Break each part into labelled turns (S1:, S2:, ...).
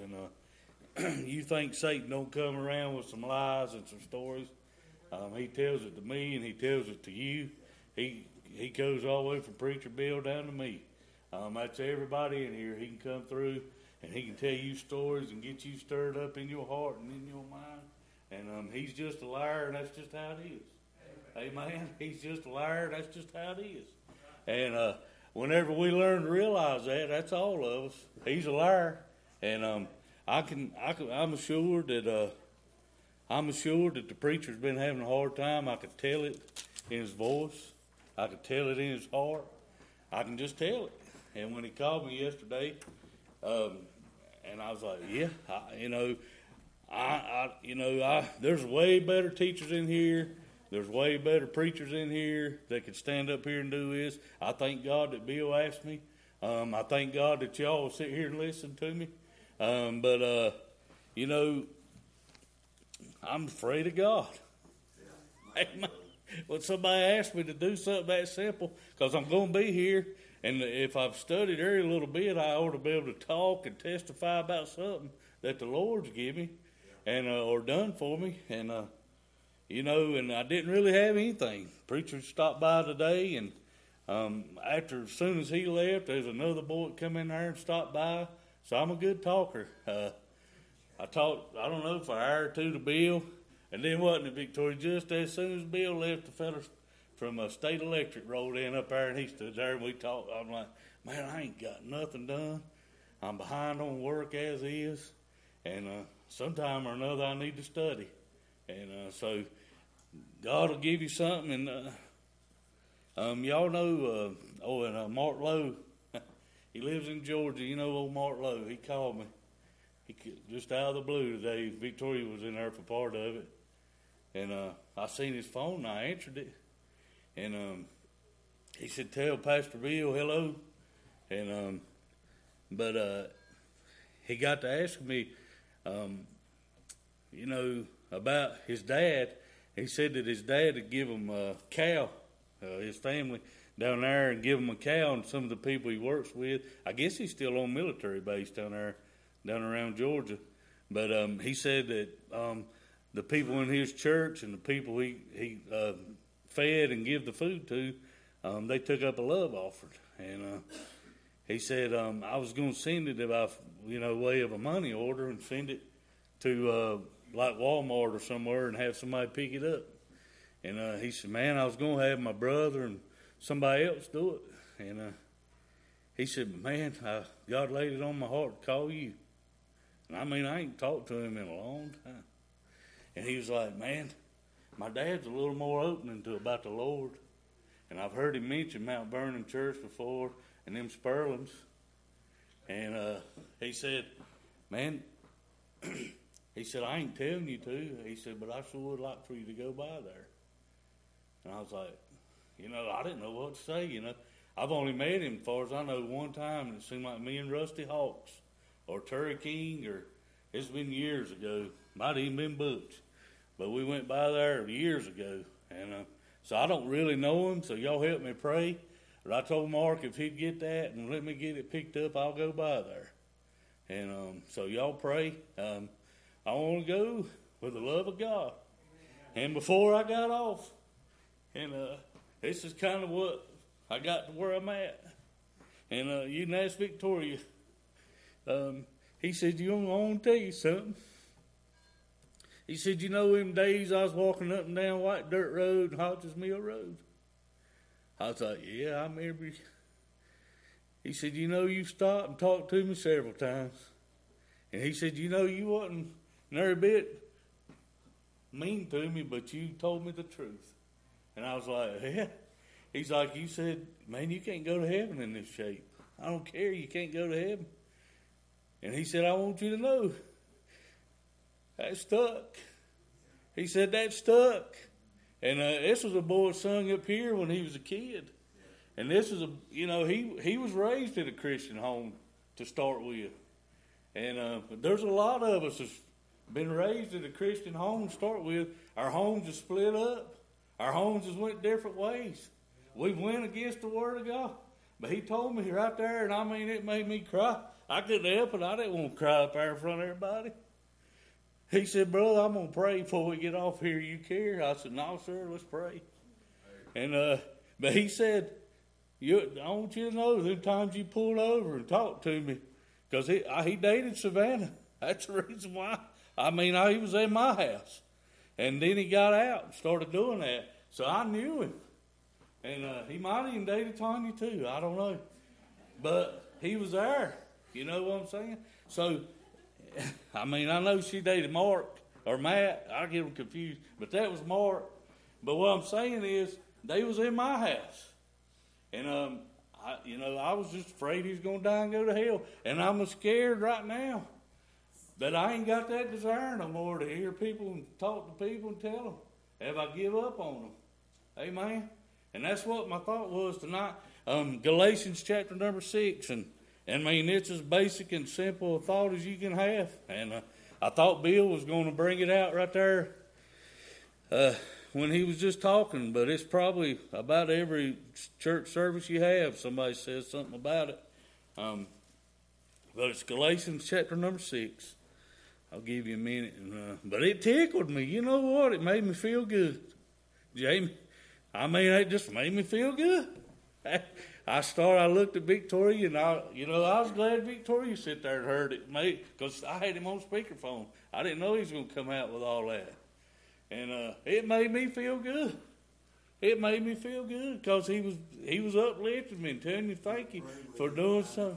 S1: and uh, you think Satan don't come around with some lies and some stories. Um, he tells it to me and he tells it to you. He he goes all the way from preacher Bill down to me. Um, that's everybody in here. He can come through and he can tell you stories and get you stirred up in your heart and in your mind. And um, he's just a liar, and that's just how it is. Amen. He's just a liar. That's just how it is. And uh, whenever we learn to realize that, that's all of us. He's a liar, and um, I can, I can, I'm assured that, uh, I'm assured that the preacher's been having a hard time. I could tell it in his voice. I could tell it in his heart. I can just tell it. And when he called me yesterday, um, and I was like, yeah, I, you know, I, I, you know, I, there's way better teachers in here there's way better preachers in here that could stand up here and do this. I thank God that Bill asked me. Um, I thank God that y'all sit here and listen to me. Um, but, uh, you know, I'm afraid of God. Amen. When somebody asks me to do something that simple, because I'm going to be here, and if I've studied every little bit, I ought to be able to talk and testify about something that the Lord's given me and uh, or done for me. And uh, you know, and I didn't really have anything. Preacher stopped by today, and um, after as soon as he left, there's another boy come in there and stopped by. So I'm a good talker. Uh, I talked, I don't know, for an hour or two to Bill, and then wasn't it, Victoria? Just as soon as Bill left, the fella from uh, State Electric rolled in up there, and he stood there, and we talked. I'm like, man, I ain't got nothing done. I'm behind on work as is, and uh, sometime or another I need to study. And uh, so God will give you something. And uh, um, y'all know, uh, oh, and uh, Mark Lowe, he lives in Georgia. You know old Mark Lowe. He called me. He just out of the blue today. Victoria was in there for part of it, and uh, I seen his phone. and I answered it, and um, he said, "Tell Pastor Bill hello." And um, but uh, he got to ask me, um, you know, about his dad he said that his dad had give him a cow, uh, his family down there, and give him a cow. And some of the people he works with, I guess he's still on military base down there, down around Georgia. But um, he said that um, the people in his church and the people he he uh, fed and give the food to, um, they took up a love offering, and uh, he said um, I was going to send it by you know way of a money order and send it to uh, like Walmart or somewhere and have somebody pick it up. And uh, he said, "Man, I was going to have my brother and somebody else do it." And uh, he said, "Man, I, God laid it on my heart to call you." And I mean, I ain't talked to him in a long time. And he was like, "Man, my dad's a little more opening to about the Lord." And I've heard him mention Mount Vernon Church before and them Spurlings. And uh, he said, "Man." He said, I ain't telling you to. He said, but I sure would like for you to go by there. And I was like, you know, I didn't know what to say, you know. I've only met him, as far as I know, one time, and it seemed like me and Rusty Hawks or Terry King, or it's been years ago. Might even been Butch. But we went by there years ago. And uh, so I don't really know him, so y'all help me pray. But I told Mark if he'd get that and let me get it picked up, I'll go by there. And um, so y'all pray. Um, I want to go with the love of God. And before I got off, and uh, this is kind of what I got to where I'm at. And uh, you can ask Victoria. Um, he said, "You want to tell you something." He said, "You know, them days I was walking up and down White Dirt Road and Hodges Mill Road." I was like, "Yeah, I remember." He said, "You know, you stopped and talked to me several times." And he said, "You know, you wasn't every bit mean to me, but you told me the truth. And I was like, yeah. He's like, you said, man, you can't go to heaven in this shape. I don't care. You can't go to heaven. And he said, I want you to know that stuck. He said, that stuck. And uh, this was a boy sung up here when he was a kid. And this is a, you know, he, he was raised in a Christian home to start with. And uh, there's a lot of us that's been raised in a Christian home to start with. Our homes are split up. Our homes has went different ways. We've went against the Word of God. But he told me right there, and I mean, it made me cry. I couldn't help it. I didn't want to cry up there in front of everybody. He said, Brother, I'm going to pray before we get off here. You care? I said, No, sir, let's pray. And, uh, but he said, you, I want you to know the times you pulled over and talked to me, because he, he dated Savannah. That's the reason why. I mean, I, he was in my house. And then he got out and started doing that. So I knew him. And uh, he might even dated Tanya too. I don't know. But he was there. You know what I'm saying? So, I mean, I know she dated Mark or Matt. I get them confused. But that was Mark. But what I'm saying is, they was in my house. And, um, I, you know, I was just afraid he was going to die and go to hell. And I'm scared right now that I ain't got that desire no more to hear people and talk to people and tell them. Have I give up on them? Amen. And that's what my thought was tonight. Um, Galatians chapter number six, and, and I mean it's as basic and simple a thought as you can have. And uh, I thought Bill was going to bring it out right there uh, when he was just talking, but it's probably about every church service you have, somebody says something about it. Um, but it's Galatians chapter number six. I'll give you a minute. And, uh, but it tickled me. You know what? It made me feel good. Jamie, I mean, it just made me feel good. I started, I looked at Victoria, and I, you know, I was glad Victoria sit there and heard it, mate, because I had him on speakerphone. I didn't know he was going to come out with all that. And uh, it made me feel good. It made me feel good because he was he was uplifting me and telling me thank you for doing something.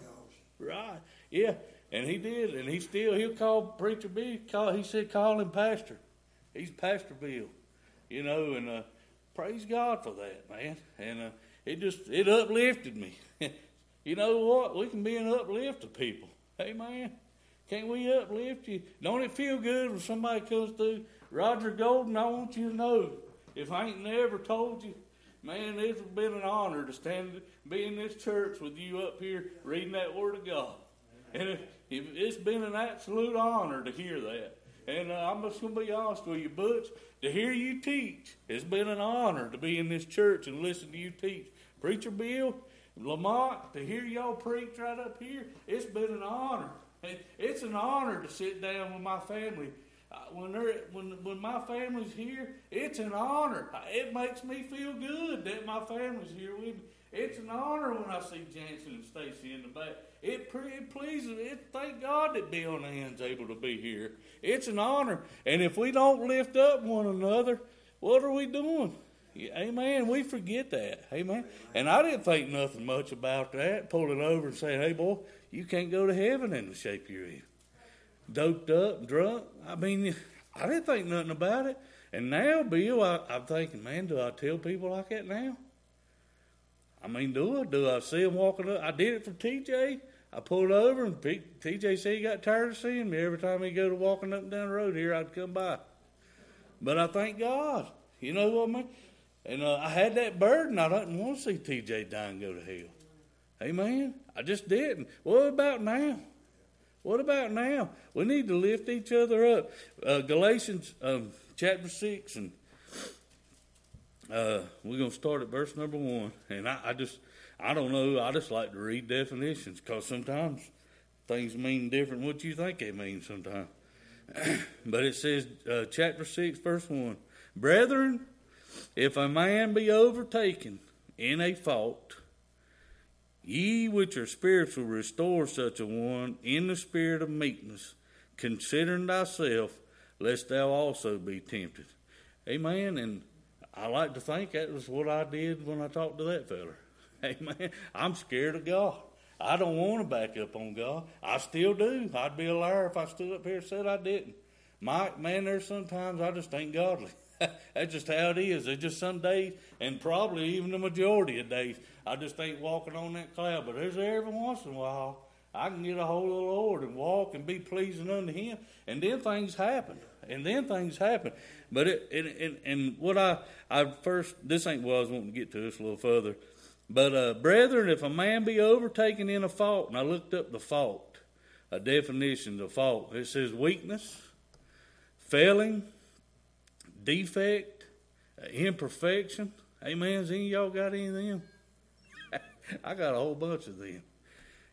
S1: Right. Yeah. And he did, and he still he'll call preacher Bill. Call he said call him pastor. He's Pastor Bill, you know, and uh, praise God for that, man. And uh, it just it uplifted me. you know what? We can be an uplift to people. Hey, man, can't we uplift you? Don't it feel good when somebody comes through? Roger Golden, I want you to know, if I ain't never told you, man, it's been an honor to stand, be in this church with you up here reading that Word of God. And it's been an absolute honor to hear that. And uh, I'm just going to be honest with you, Butch, to hear you teach, it's been an honor to be in this church and listen to you teach. Preacher Bill, Lamont, to hear y'all preach right up here, it's been an honor. It's an honor to sit down with my family. Uh, when, they're, when, when my family's here, it's an honor. It makes me feel good that my family's here with me. It's an honor when I see Jansen and Stacy in the back. It, it pleases, it, thank God that Bill Ann's able to be here. It's an honor. And if we don't lift up one another, what are we doing? Amen. We forget that. Amen. And I didn't think nothing much about that, pulling over and saying, hey, boy, you can't go to heaven in the shape you're in. Doped up, drunk. I mean, I didn't think nothing about it. And now, Bill, I, I'm thinking, man, do I tell people like that now? I mean, do I? Do I see him walking up? I did it for TJ. I pulled over and said he got tired of seeing me every time he'd go to walking up and down the road here. I'd come by, but I thank God. You know what I mean? And uh, I had that burden. I didn't want to see TJ die and go to hell. Amen. I just didn't. What about now? What about now? We need to lift each other up. Uh, Galatians um, chapter six and uh, we're going to start at verse number one. And I, I, just, I don't know, I just like to read definitions because sometimes things mean different what you think they mean sometimes. but it says, uh, chapter 6, verse 1 Brethren, if a man be overtaken in a fault, ye which are spiritual restore such a one in the spirit of meekness, considering thyself, lest thou also be tempted. Amen. And I like to think that was what I did when I talked to that feller. Man, I'm scared of God. I don't want to back up on God. I still do. I'd be a liar if I stood up here and said I didn't. Mike, man, there's sometimes I just ain't godly. That's just how it is. There's just some days, and probably even the majority of days, I just ain't walking on that cloud. But there's every once in a while I can get a hold of the Lord and walk and be pleasing unto Him, and then things happen. And then things happen. But it, and, and, and what I, I first, this ain't what I was wanting to get to, this a little further. But, uh, brethren, if a man be overtaken in a fault, and I looked up the fault, a definition of fault, it says weakness, failing, defect, imperfection. Amen. Any y'all got any of them? I got a whole bunch of them.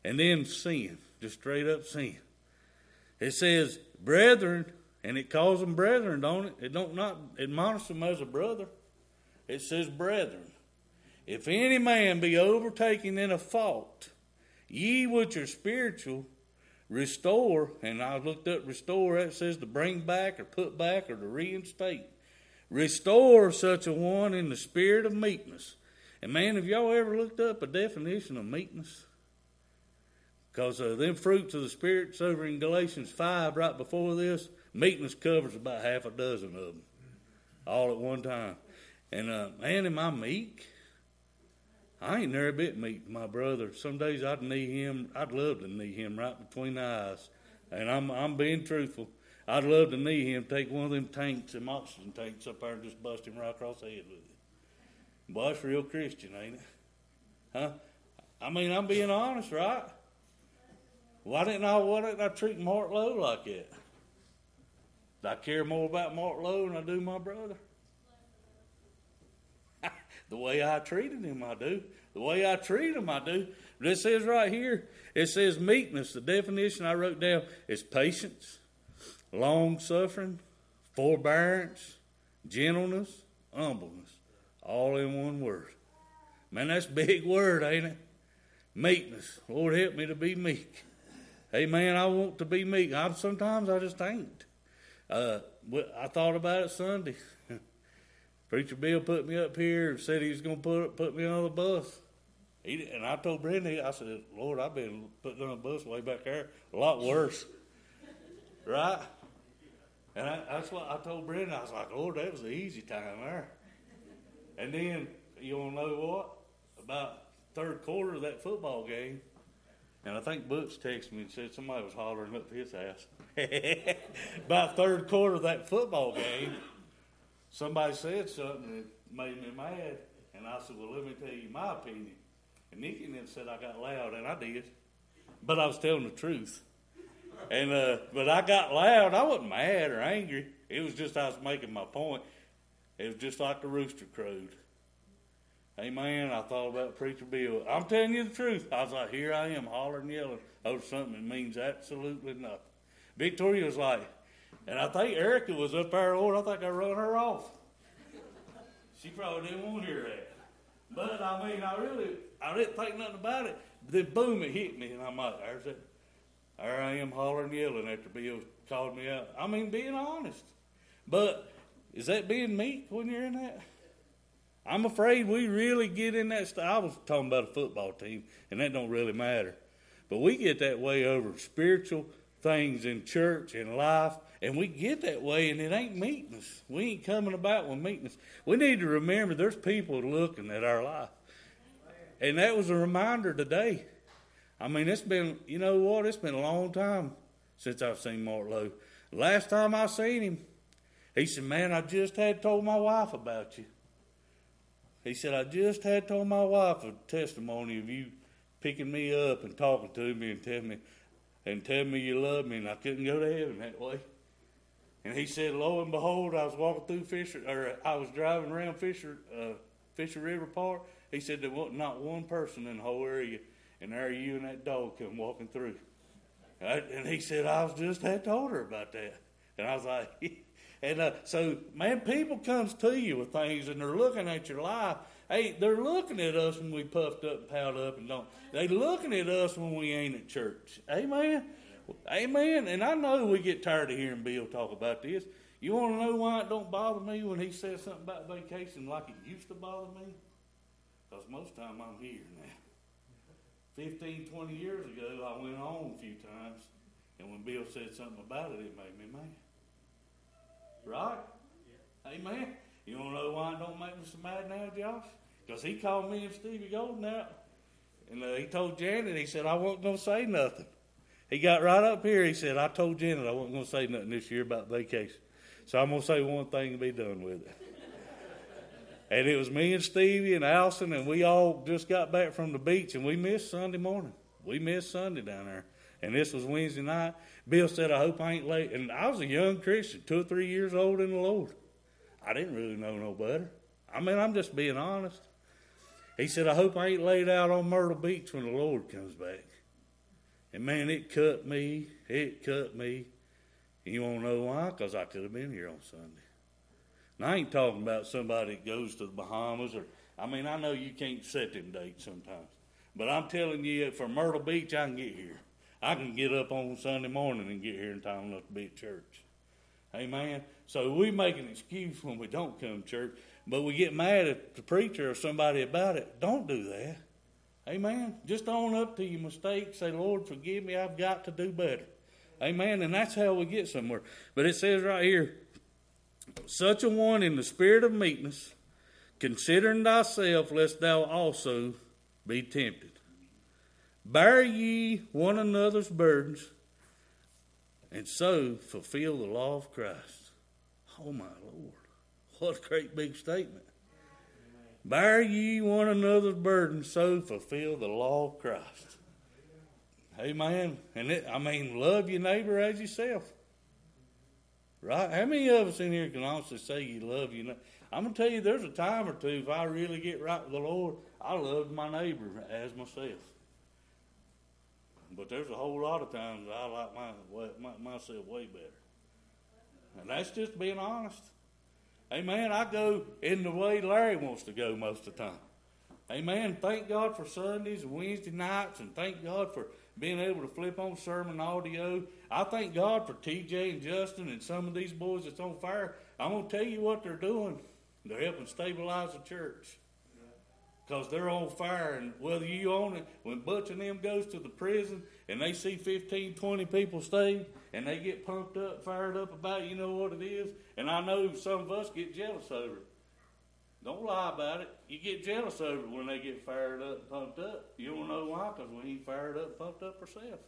S1: And then sin. just straight up sin. It says brethren, and it calls them brethren, don't it? It don't not admonish them as a brother. It says brethren. If any man be overtaken in a fault, ye which are spiritual, restore, and I looked up restore, it says to bring back or put back or to reinstate. Restore such a one in the spirit of meekness. And man, have y'all ever looked up a definition of meekness? Because uh, them fruits of the spirits over in Galatians 5, right before this, meekness covers about half a dozen of them, all at one time. And uh, man, am I meek? I ain't never bit meek my brother. Some days I'd knee him. I'd love to knee him right between the eyes. And I'm I'm being truthful. I'd love to knee him, take one of them tanks, them oxygen tanks up there and just bust him right across the head with it. Boy, that's real Christian, ain't it? Huh? I mean, I'm being honest, right? Why didn't I why didn't I treat Mark Lowe like that? I care more about Mark Lowe than I do my brother? The way I treated him, I do. The way I treat him, I do. But it says right here, it says meekness. The definition I wrote down is patience, long suffering, forbearance, gentleness, humbleness. All in one word. Man, that's a big word, ain't it? Meekness. Lord, help me to be meek. Hey, man, I want to be meek. I, sometimes I just ain't. Uh, I thought about it Sunday. Preacher Bill put me up here and said he was going to put put me on the bus. He, and I told Brenda, I said, Lord, I've been put on a bus way back there, a lot worse. right? And I, that's what I told Brenda. I was like, Lord, that was the easy time there. And then, you want to know what? About third quarter of that football game, and I think Butch texted me and said somebody was hollering up his ass. About third quarter of that football game, somebody said something that made me mad, and I said, "Well, let me tell you my opinion." And Nikki then said I got loud, and I did, but I was telling the truth. And uh, but I got loud. I wasn't mad or angry. It was just I was making my point. It was just like the rooster crowed. Amen. I thought about Preacher Bill. I'm telling you the truth. I was like, here I am hollering, yelling over something that means absolutely nothing. Victoria was like, and I think Erica was up there, Lord, I think I run her off. She probably didn't want to hear that. But I mean, I really, I didn't think nothing about it. But then boom, it hit me, and I'm like, there's it. There I am hollering, and yelling after Bill called me out. I mean, being honest. But is that being meek when you're in that? I'm afraid we really get in that. St- I was talking about a football team, and that don't really matter. But we get that way over spiritual things in church and life and we get that way, and it ain't meekness. We ain't coming about with meekness. We need to remember there's people looking at our life. And that was a reminder today. I mean, it's been, you know what? It's been a long time since I've seen Mark Lowe. Last time I seen him, he said, Man, I just had told my wife about you. He said, I just had told my wife a testimony of you picking me up and talking to me and telling me and telling me you love me and I couldn't go to heaven that way. And he said, lo and behold, I was walking through Fisher, or I was driving around Fisher, uh, Fisher River Park. He said there wasn't not one person in the whole area, and there you and that dog come walking through. and he said, I was just had told her about that. And I was like, and uh, so, man, people comes to you with things, and they're looking at your life. Hey, they're looking at us when we puffed up and piled up and don't. They looking at us when we ain't at church. Amen. Amen. And I know we get tired of hearing Bill talk about this. You want to know why it don't bother me when he says something about vacation like it used to bother me? Because most time I'm here now. 15, 20 years ago, I went on a few times, and when Bill said something about it, it made me mad. Right? Yeah. Amen. You want to know why it don't make me so mad now, Josh? Because he called me and Stevie Golden out, and uh, he told Janet, he said, I wasn't going to say nothing. He got right up here. He said, I told Janet I wasn't going to say nothing this year about vacation. So I'm going to say one thing and be done with it. and it was me and Stevie and Allison, and we all just got back from the beach, and we missed Sunday morning. We missed Sunday down there. And this was Wednesday night. Bill said, I hope I ain't late. And I was a young Christian, two or three years old in the Lord. I didn't really know no better. I mean, I'm just being honest. He said, I hope I ain't laid out on Myrtle Beach when the Lord comes back. And man, it cut me. It cut me. And you want to know why? Because I could have been here on Sunday. And I ain't talking about somebody that goes to the Bahamas or, I mean, I know you can't set them dates sometimes. But I'm telling you, from Myrtle Beach, I can get here. I can get up on Sunday morning and get here in time enough to be at church. Amen. So we make an excuse when we don't come to church, but we get mad at the preacher or somebody about it. Don't do that. Amen. Just own up to your mistakes. Say, Lord, forgive me. I've got to do better. Amen. And that's how we get somewhere. But it says right here, such a one in the spirit of meekness, considering thyself, lest thou also be tempted. Bear ye one another's burdens, and so fulfill the law of Christ. Oh, my Lord. What a great big statement. Bear ye one another's burdens, so fulfill the law of Christ. Amen. And it, I mean, love your neighbor as yourself. Right? How many of us in here can honestly say you love your neighbor? I'm going to tell you, there's a time or two, if I really get right with the Lord, I love my neighbor as myself. But there's a whole lot of times I like my, my, myself way better. And that's just being honest. Amen. I go in the way Larry wants to go most of the time. Amen. Thank God for Sundays and Wednesday nights, and thank God for being able to flip on sermon audio. I thank God for TJ and Justin and some of these boys that's on fire. I'm going to tell you what they're doing. They're helping stabilize the church because they're on fire. And whether you own it, when Butch and them goes to the prison and they see 15, 20 people stay and they get pumped up, fired up about you know what it is. And I know some of us get jealous over it. Don't lie about it. You get jealous over it when they get fired up and pumped up. You don't know why, because we ain't fired up and pumped up ourselves.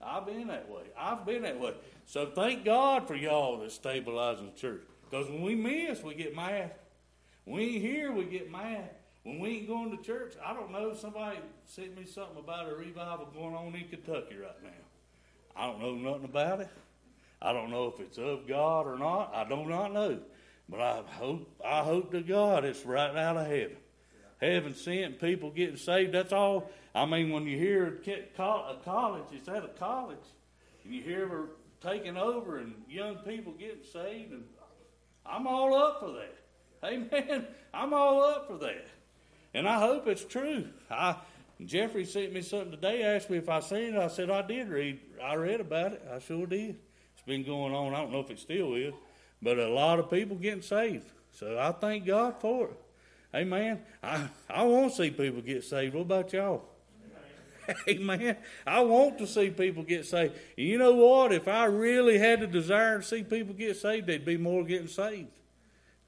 S1: I've been that way. I've been that way. So thank God for y'all that's stabilizing the church. Because when we miss, we get mad. When we ain't here, we get mad. When we ain't going to church, I don't know. Somebody sent me something about a revival going on in Kentucky right now. I don't know nothing about it. I don't know if it's of God or not. I do not know. But I hope I hope to God it's right out of heaven. Heaven sent people getting saved. That's all. I mean, when you hear a college, it's at a college, and you hear her taking over and young people getting saved, and I'm all up for that. Amen. I'm all up for that. And I hope it's true. I Jeffrey sent me something today, asked me if I seen it. I said I did read. I read about it. I sure did. Been going on. I don't know if it still is, but a lot of people getting saved. So I thank God for it. Amen. I, I want to see people get saved. What about y'all? Amen. I want to see people get saved. And you know what? If I really had the desire to see people get saved, there'd be more getting saved.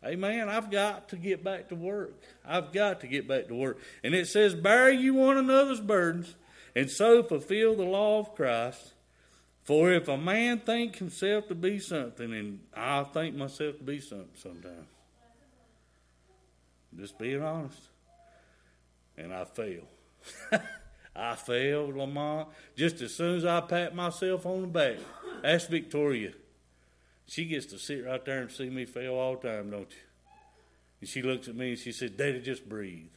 S1: Amen. I've got to get back to work. I've got to get back to work. And it says, Bear you one another's burdens, and so fulfill the law of Christ. For if a man think himself to be something, and I think myself to be something sometimes, just being honest, and I fail. I failed, Lamont. Just as soon as I pat myself on the back, ask Victoria. She gets to sit right there and see me fail all the time, don't you? And she looks at me and she said, Daddy, just breathe.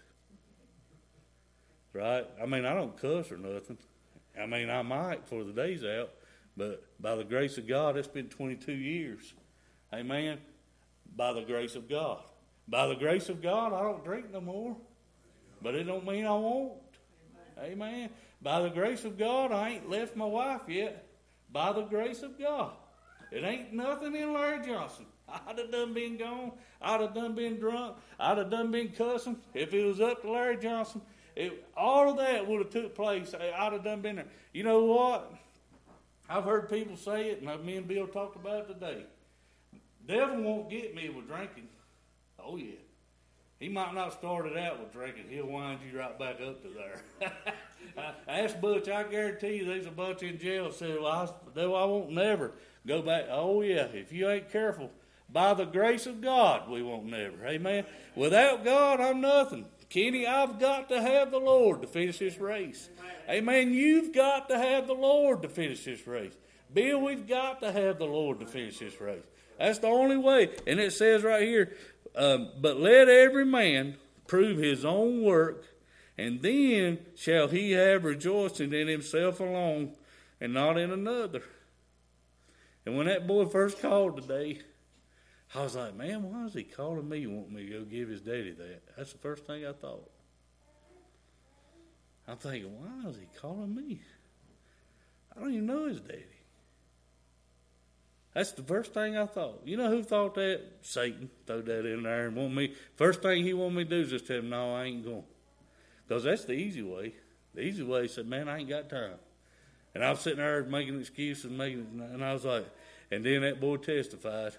S1: Right? I mean, I don't cuss or nothing. I mean, I might for the day's out, but by the grace of God, it's been 22 years. Amen. By the grace of God. By the grace of God, I don't drink no more. But it don't mean I won't. Amen. By the grace of God, I ain't left my wife yet. By the grace of God. It ain't nothing in Larry Johnson. I'd have done been gone. I'd have done been drunk. I'd have done been cussing. If it was up to Larry Johnson, it, all of that would have took place. I'd have done been there. You know what? I've heard people say it, and me and Bill talked about it today. Devil won't get me with drinking. Oh yeah. He might not start it out with drinking. He'll wind you right back up to there. Ask Butch. I guarantee you, there's a bunch in jail said, "Well, I, I won't never." Go back. Oh, yeah. If you ain't careful, by the grace of God, we won't never. Amen. Without God, I'm nothing. Kenny, I've got to have the Lord to finish this race. Amen. You've got to have the Lord to finish this race. Bill, we've got to have the Lord to finish this race. That's the only way. And it says right here, um, but let every man prove his own work, and then shall he have rejoicing in himself alone and not in another. And when that boy first called today, I was like, man, why is he calling me wanting me to go give his daddy that? That's the first thing I thought. I'm thinking, why is he calling me? I don't even know his daddy. That's the first thing I thought. You know who thought that? Satan threw that in there and want me. First thing he wanted me to do is just tell him, no, I ain't going. Because that's the easy way. The easy way said, man, I ain't got time. And I was sitting there making excuses, making, and I was like, and then that boy testified.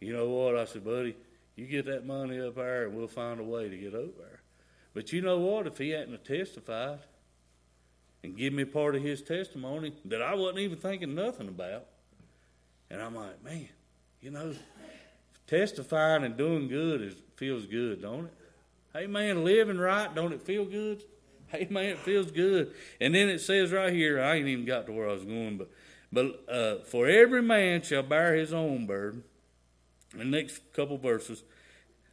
S1: You know what? I said, buddy, you get that money up there and we'll find a way to get over there. But you know what? If he hadn't testified and give me part of his testimony that I wasn't even thinking nothing about, and I'm like, man, you know, testifying and doing good is feels good, don't it? Hey man, living right, don't it feel good? Hey man, it feels good. And then it says right here, I ain't even got to where I was going, but but uh, for every man shall bear his own burden. The next couple verses.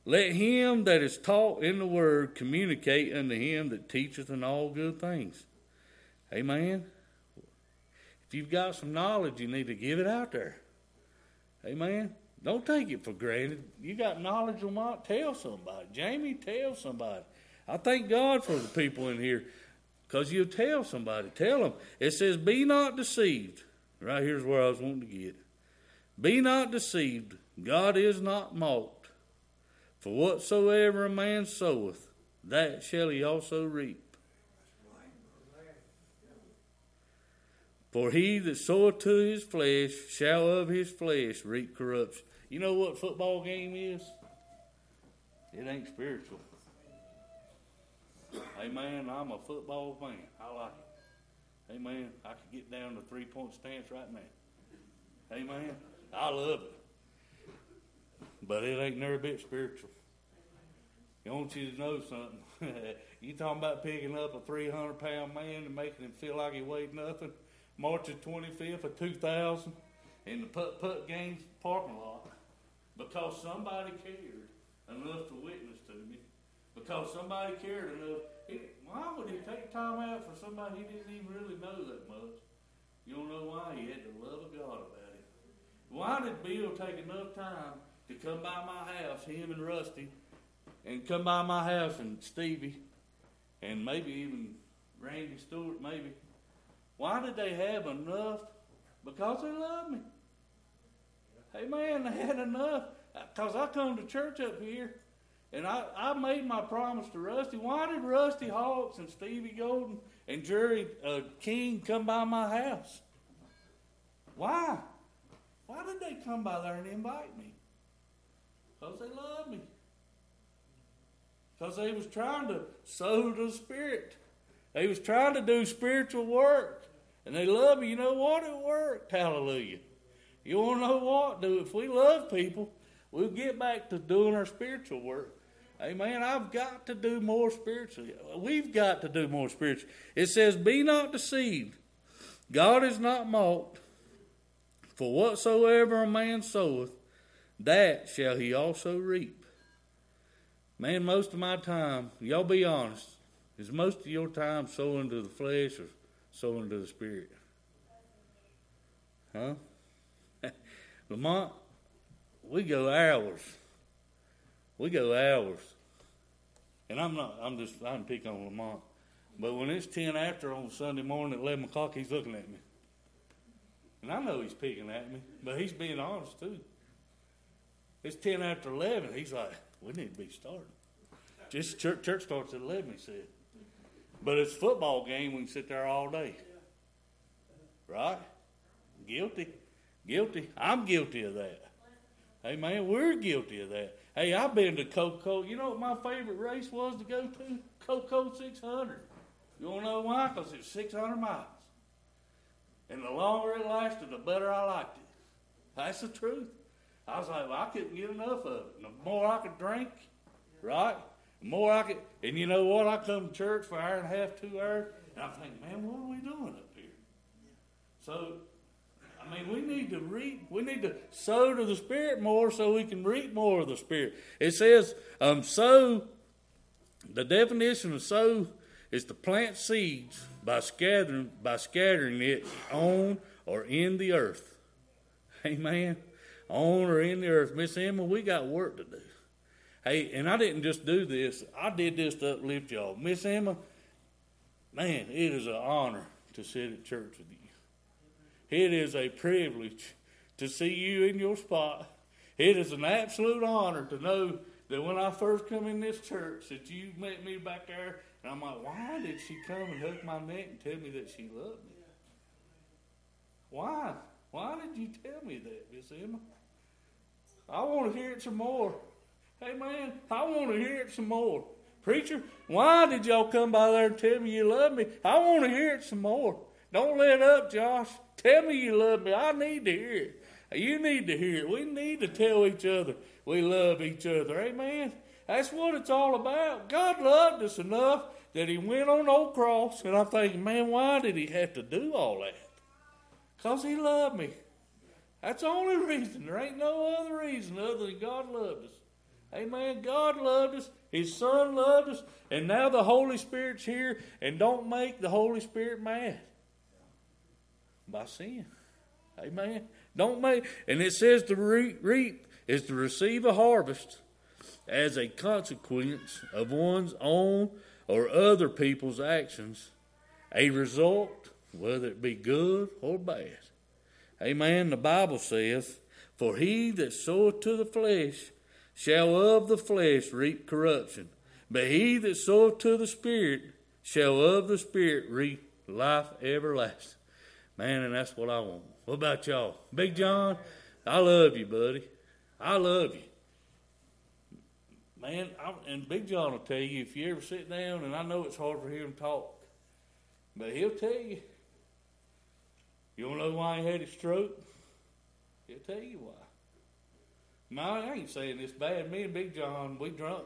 S1: Let him that is taught in the word communicate unto him that teacheth in all good things. Amen. If you've got some knowledge, you need to give it out there. Amen. Don't take it for granted. You got knowledge or not? Tell somebody. Jamie, tell somebody. I thank God for the people in here because you tell somebody. Tell them. It says, Be not deceived. Right here's where I was wanting to get. Be not deceived. God is not mocked. For whatsoever a man soweth, that shall he also reap. For he that soweth to his flesh shall of his flesh reap corruption. You know what football game is? It ain't spiritual. Man, I'm a football fan. I like it. Man, I could get down to three point stance right now. Man, I love it. But it ain't never bit spiritual. I want you to know something. you talking about picking up a 300 pound man and making him feel like he weighed nothing? March the 25th of 2000 in the Putt Putt Games parking lot because somebody cared enough to witness to me. Because somebody cared enough. He, why would he take time out for somebody he didn't even really know that much? You don't know why? He had the love of God about him. Why did Bill take enough time to come by my house, him and Rusty, and come by my house and Stevie, and maybe even Randy Stewart, maybe, why did they have enough? Because they loved me. Hey man, they had enough. Because I come to church up here and I, I made my promise to Rusty. Why did Rusty Hawks and Stevie Golden and Jerry uh, King come by my house? Why? Why did they come by there and invite me? Because they love me. Because they was trying to sow the Spirit. They was trying to do spiritual work. And they love me. You know what? It worked. Hallelujah. You want to know what? Do if we love people, we'll get back to doing our spiritual work. Amen. I've got to do more spiritually. We've got to do more spiritually. It says, Be not deceived. God is not mocked. For whatsoever a man soweth, that shall he also reap. Man, most of my time, y'all be honest, is most of your time sowing to the flesh or sowing to the Spirit. Huh? Lamont, we go hours. We go hours. And I'm not, I'm just, I'm picking on Lamont. But when it's 10 after on Sunday morning at 11 o'clock, he's looking at me. And I know he's picking at me, but he's being honest too. It's 10 after 11. He's like, we need to be starting. Just church, church starts at 11, he said. But it's a football game, we can sit there all day. Right? Guilty. Guilty. I'm guilty of that. Hey, man, we're guilty of that. Hey, I've been to Coco. You know what my favorite race was to go to? Coco 600. You want to know why? Because it's 600 miles. And the longer it lasted, the better I liked it. That's the truth. I was like, well, I couldn't get enough of it. The more I could drink, right? The more I could, and you know what? I come to church for an hour and a half, two hours, and I'm thinking, man, what are we doing up here? So, I mean, we need to reap, we need to sow to the Spirit more so we can reap more of the Spirit. It says, um, sow, the definition of sow is to plant seeds by scattering by scattering it on or in the earth. Amen. On or in the earth. Miss Emma, we got work to do. Hey, and I didn't just do this, I did this to uplift y'all. Miss Emma, man, it is an honor to sit at church with you. It is a privilege to see you in your spot. It is an absolute honor to know that when I first come in this church that you met me back there and I'm like, why did she come and hug my neck and tell me that she loved me? Why? Why did you tell me that, Miss Emma? I want to hear it some more. Hey man, I want to hear it some more. Preacher, why did y'all come by there and tell me you love me? I want to hear it some more. Don't let up, Josh. Tell me you love me. I need to hear it. You need to hear it. We need to tell each other we love each other. Amen. That's what it's all about. God loved us enough that He went on the old cross, and I'm thinking, man, why did He have to do all that? Because He loved me. That's the only reason. There ain't no other reason other than God loved us. Amen. God loved us. His Son loved us. And now the Holy Spirit's here. And don't make the Holy Spirit mad by sin. Amen. Don't make, and it says to reap is to receive a harvest as a consequence of one's own or other people's actions, a result, whether it be good or bad. Amen. The Bible says, For he that soweth to the flesh shall of the flesh reap corruption, but he that soweth to the Spirit shall of the Spirit reap life everlasting. Man, and that's what I want. What about y'all? Big John, I love you, buddy. I love you. Man, I, and Big John will tell you if you ever sit down, and I know it's hard for him to talk, but he'll tell you. You don't know why he had his stroke? He'll tell you why. No, I ain't saying this bad. Me and Big John, we drunk.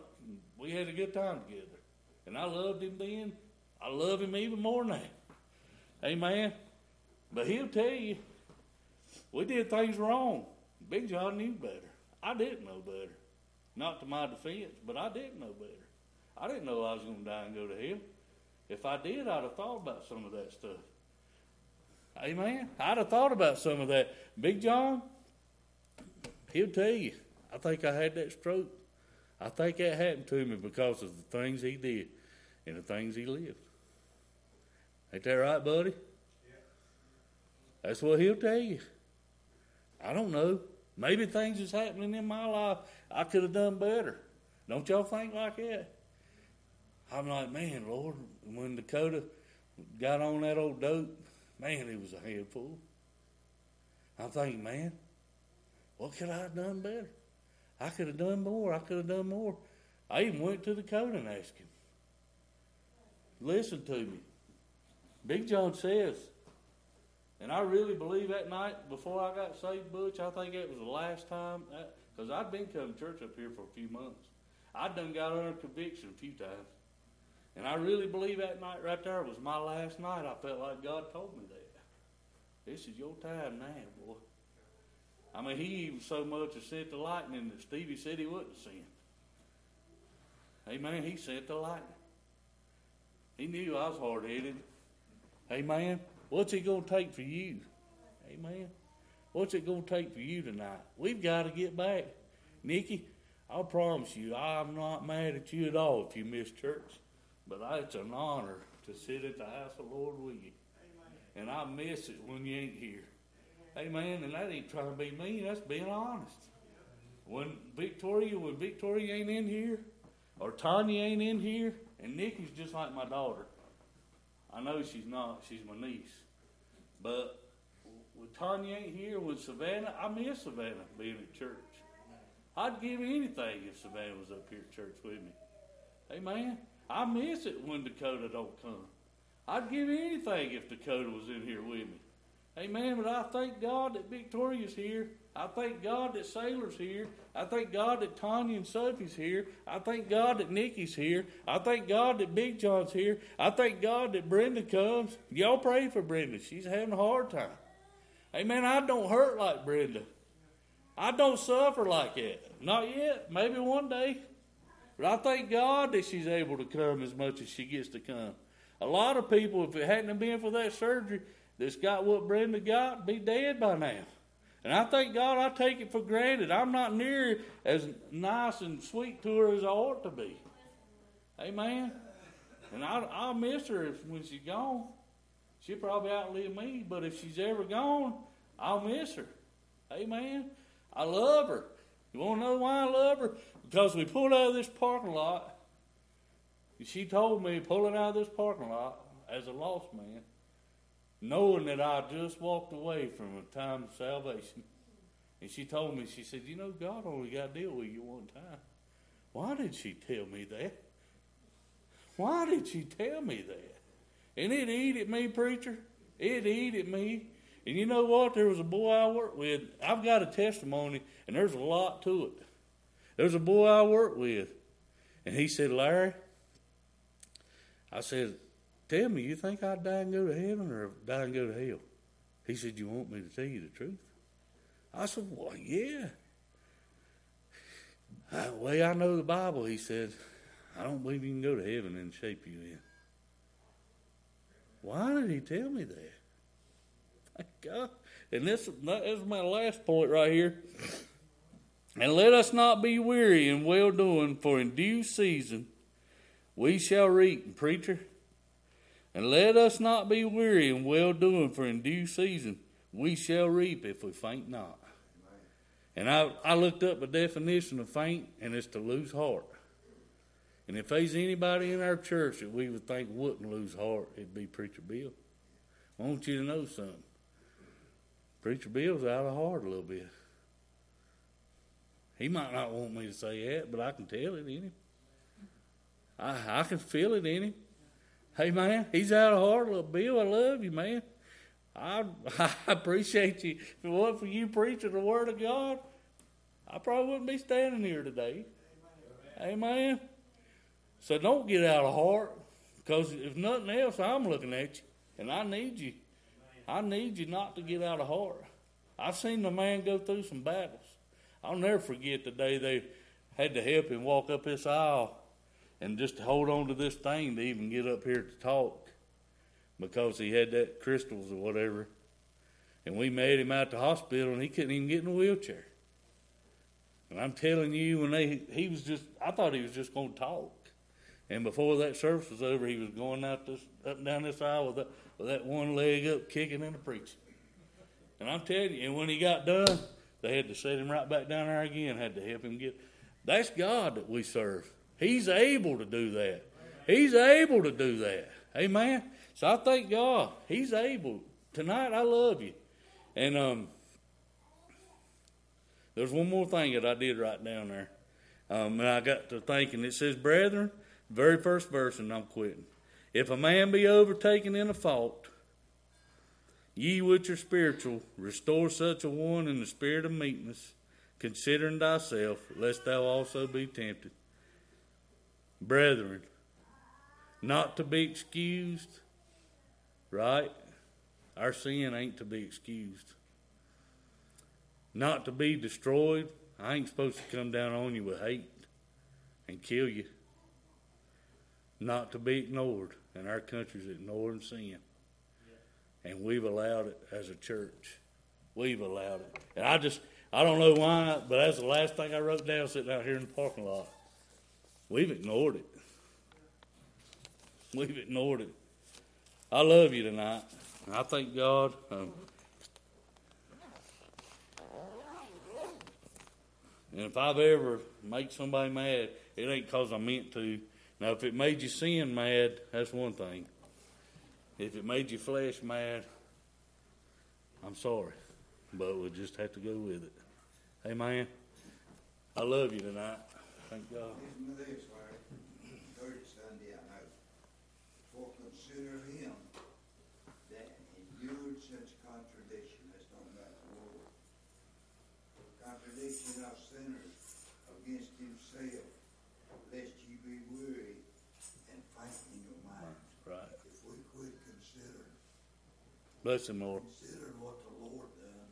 S1: We had a good time together. And I loved him then. I love him even more now. Amen. But he'll tell you, we did things wrong. Big John knew better. I didn't know better. Not to my defense, but I didn't know better. I didn't know I was going to die and go to hell. If I did, I'd have thought about some of that stuff. Amen. I'd have thought about some of that. Big John, he'll tell you, I think I had that stroke. I think that happened to me because of the things he did and the things he lived. Ain't that right, buddy? That's what he'll tell you. I don't know. Maybe things is happening in my life I could have done better. Don't y'all think like that? I'm like, man, Lord, when Dakota got on that old dope, man, it was a handful. I'm thinking, man, what could I have done better? I could have done more. I could have done more. I even went to Dakota and asked him. Listen to me. Big John says, and I really believe that night before I got saved, Butch, I think it was the last time, because I'd been coming to church up here for a few months. I'd done got under conviction a few times. And I really believe that night right there was my last night. I felt like God told me that. This is your time now, boy. I mean, he even so much as sent the lightning that Stevie said he wouldn't send. Amen. He sent the lightning. He knew I was hard headed. Amen. What's it going to take for you? Amen. What's it going to take for you tonight? We've got to get back. Nikki, I promise you, I'm not mad at you at all if you miss church. But it's an honor to sit at the house of the Lord with you. Amen. And I miss it when you ain't here. Amen. And that ain't trying to be mean, that's being honest. When Victoria, when Victoria ain't in here, or Tanya ain't in here, and Nikki's just like my daughter. I know she's not. She's my niece. But when Tanya ain't here, with Savannah, I miss Savannah being at church. I'd give anything if Savannah was up here at church with me. Amen. I miss it when Dakota don't come. I'd give anything if Dakota was in here with me. Amen. But I thank God that Victoria's here. I thank God that Sailor's here. I thank God that Tanya and Sophie's here. I thank God that Nikki's here. I thank God that Big John's here. I thank God that Brenda comes. Y'all pray for Brenda. She's having a hard time. Amen. I don't hurt like Brenda. I don't suffer like that. Not yet. Maybe one day. But I thank God that she's able to come as much as she gets to come. A lot of people, if it hadn't been for that surgery, that's got what Brenda got, be dead by now. And I thank God I take it for granted. I'm not near as nice and sweet to her as I ought to be. Amen. And I, I'll miss her if, when she's gone. She'll probably outlive me, but if she's ever gone, I'll miss her. Amen. I love her. You want to know why I love her? Because we pulled out of this parking lot. She told me pulling out of this parking lot as a lost man, knowing that I just walked away from a time of salvation. And she told me, she said, You know, God only got to deal with you one time. Why did she tell me that? Why did she tell me that? And it eat at me, preacher. It eat at me. And you know what? There was a boy I worked with. I've got a testimony, and there's a lot to it. There's a boy I work with, and he said, Larry, I said, Tell me, you think I'd die and go to heaven or die and go to hell? He said, You want me to tell you the truth? I said, Well, yeah. The way I know the Bible, he said, I don't believe you can go to heaven and shape you in. Why did he tell me that? Thank God. And this, this is my last point right here. And let us not be weary in well doing, for in due season we shall reap. Preacher. And let us not be weary in well doing, for in due season we shall reap if we faint not. And I, I looked up a definition of faint, and it's to lose heart. And if there's anybody in our church that we would think wouldn't lose heart, it'd be Preacher Bill. I want you to know something. Preacher Bill's out of heart a little bit. He might not want me to say that, but I can tell it in him. I, I can feel it in him. Hey, man, he's out of heart little. Bill, I love you, man. I, I appreciate you. If it wasn't for you preaching the Word of God, I probably wouldn't be standing here today. Amen. Amen. So don't get out of heart, because if nothing else, I'm looking at you, and I need you. I need you not to get out of heart. I've seen the man go through some battles. I'll never forget the day they had to help him walk up this aisle and just hold on to this thing to even get up here to talk because he had that crystals or whatever. And we made him out the hospital and he couldn't even get in a wheelchair. And I'm telling you, when they he was just I thought he was just gonna talk. And before that service was over, he was going out this up and down this aisle with that with that one leg up, kicking and preaching. And I'm telling you, and when he got done, they had to set him write back down there again. Had to help him get. That's God that we serve. He's able to do that. He's able to do that. Amen. So I thank God. He's able. Tonight I love you. And um, there's one more thing that I did right down there. Um, and I got to thinking. It says, Brethren, very first verse, and I'm quitting. If a man be overtaken in a fault, ye which are spiritual, restore such a one in the spirit of meekness, considering thyself, lest thou also be tempted. Brethren, not to be excused, right? Our sin ain't to be excused. Not to be destroyed. I ain't supposed to come down on you with hate and kill you. Not to be ignored. And our country's ignoring sin. And we've allowed it as a church. We've allowed it. And I just, I don't know why, but that's the last thing I wrote down sitting out here in the parking lot. We've ignored it. We've ignored it. I love you tonight. I thank God. Um, and if I've ever made somebody mad, it ain't because I meant to. Now, if it made you sin mad, that's one thing. If it made your flesh mad, I'm sorry. But we'll just have to go with it. Amen. I love you tonight. Thank God.
S2: Listen to this, Larry. Third Sunday, I know. For consider him that endured such contradiction, that's talking about the Lord. Contradiction of sinners against himself, lest ye be weary and faint in your mind.
S1: Right.
S2: If we quit considering,
S1: Bless him, Lord.
S2: consider what the Lord done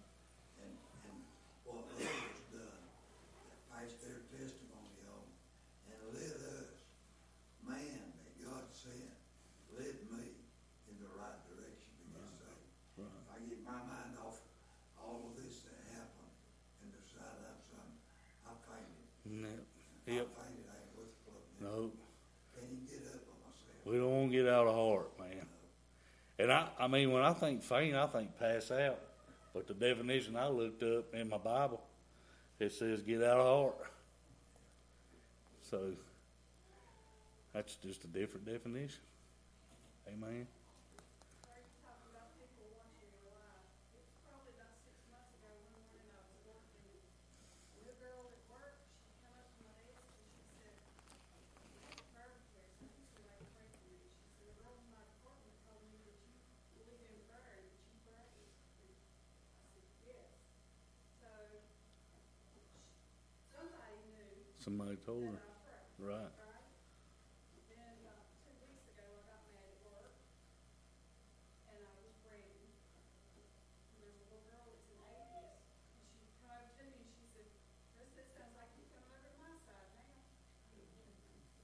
S2: and, and what others done that passed their testimony on. And let us, man that God sent, let me
S1: I, mean, when I think faint, I think pass out. But the definition I looked up in my Bible, it says get out of heart. So that's just a different definition. Amen.
S3: Are you talking about people watching your life? It's probably about six months ago, one morning I was working, and the girl at work, she come up to my desk and she said, prayer request, I just would like to pray for you. She said, the girl in my department told me that you believe in prayer and that you pray. And I said, yes. So, somebody knew
S1: Somebody told her.
S3: that I pray.
S1: Right.
S3: Right? Then, uh, two weeks ago, I got mad at work, and I was praying. And There's a little girl that's an atheist, and she come over to me and she said, Chris, it sounds like you're coming over to my side now.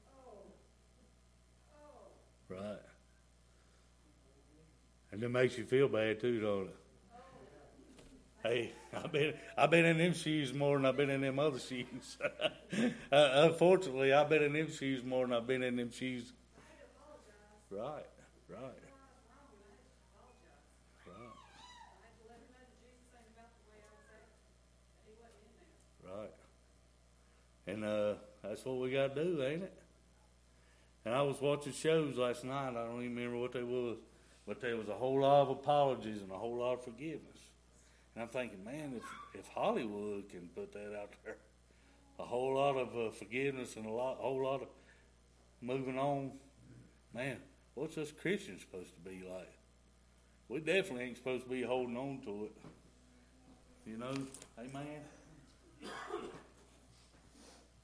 S3: Oh, oh,
S1: Right. And it makes you feel bad too, don't it? Hey, I've been I've been in them shoes more than I've been in them other shoes. uh, unfortunately, I've been in them shoes more than I've been in them shoes. Right, right, right, right. And uh, that's what we got to do, ain't it? And I was watching shows last night. I don't even remember what they was, but there was a whole lot of apologies and a whole lot of forgiveness. And I'm thinking, man, if if Hollywood can put that out there, a whole lot of uh, forgiveness and a lot, a whole lot of moving on, man, what's us Christians supposed to be like? We definitely ain't supposed to be holding on to it. You know, amen.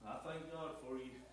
S1: I thank God for you.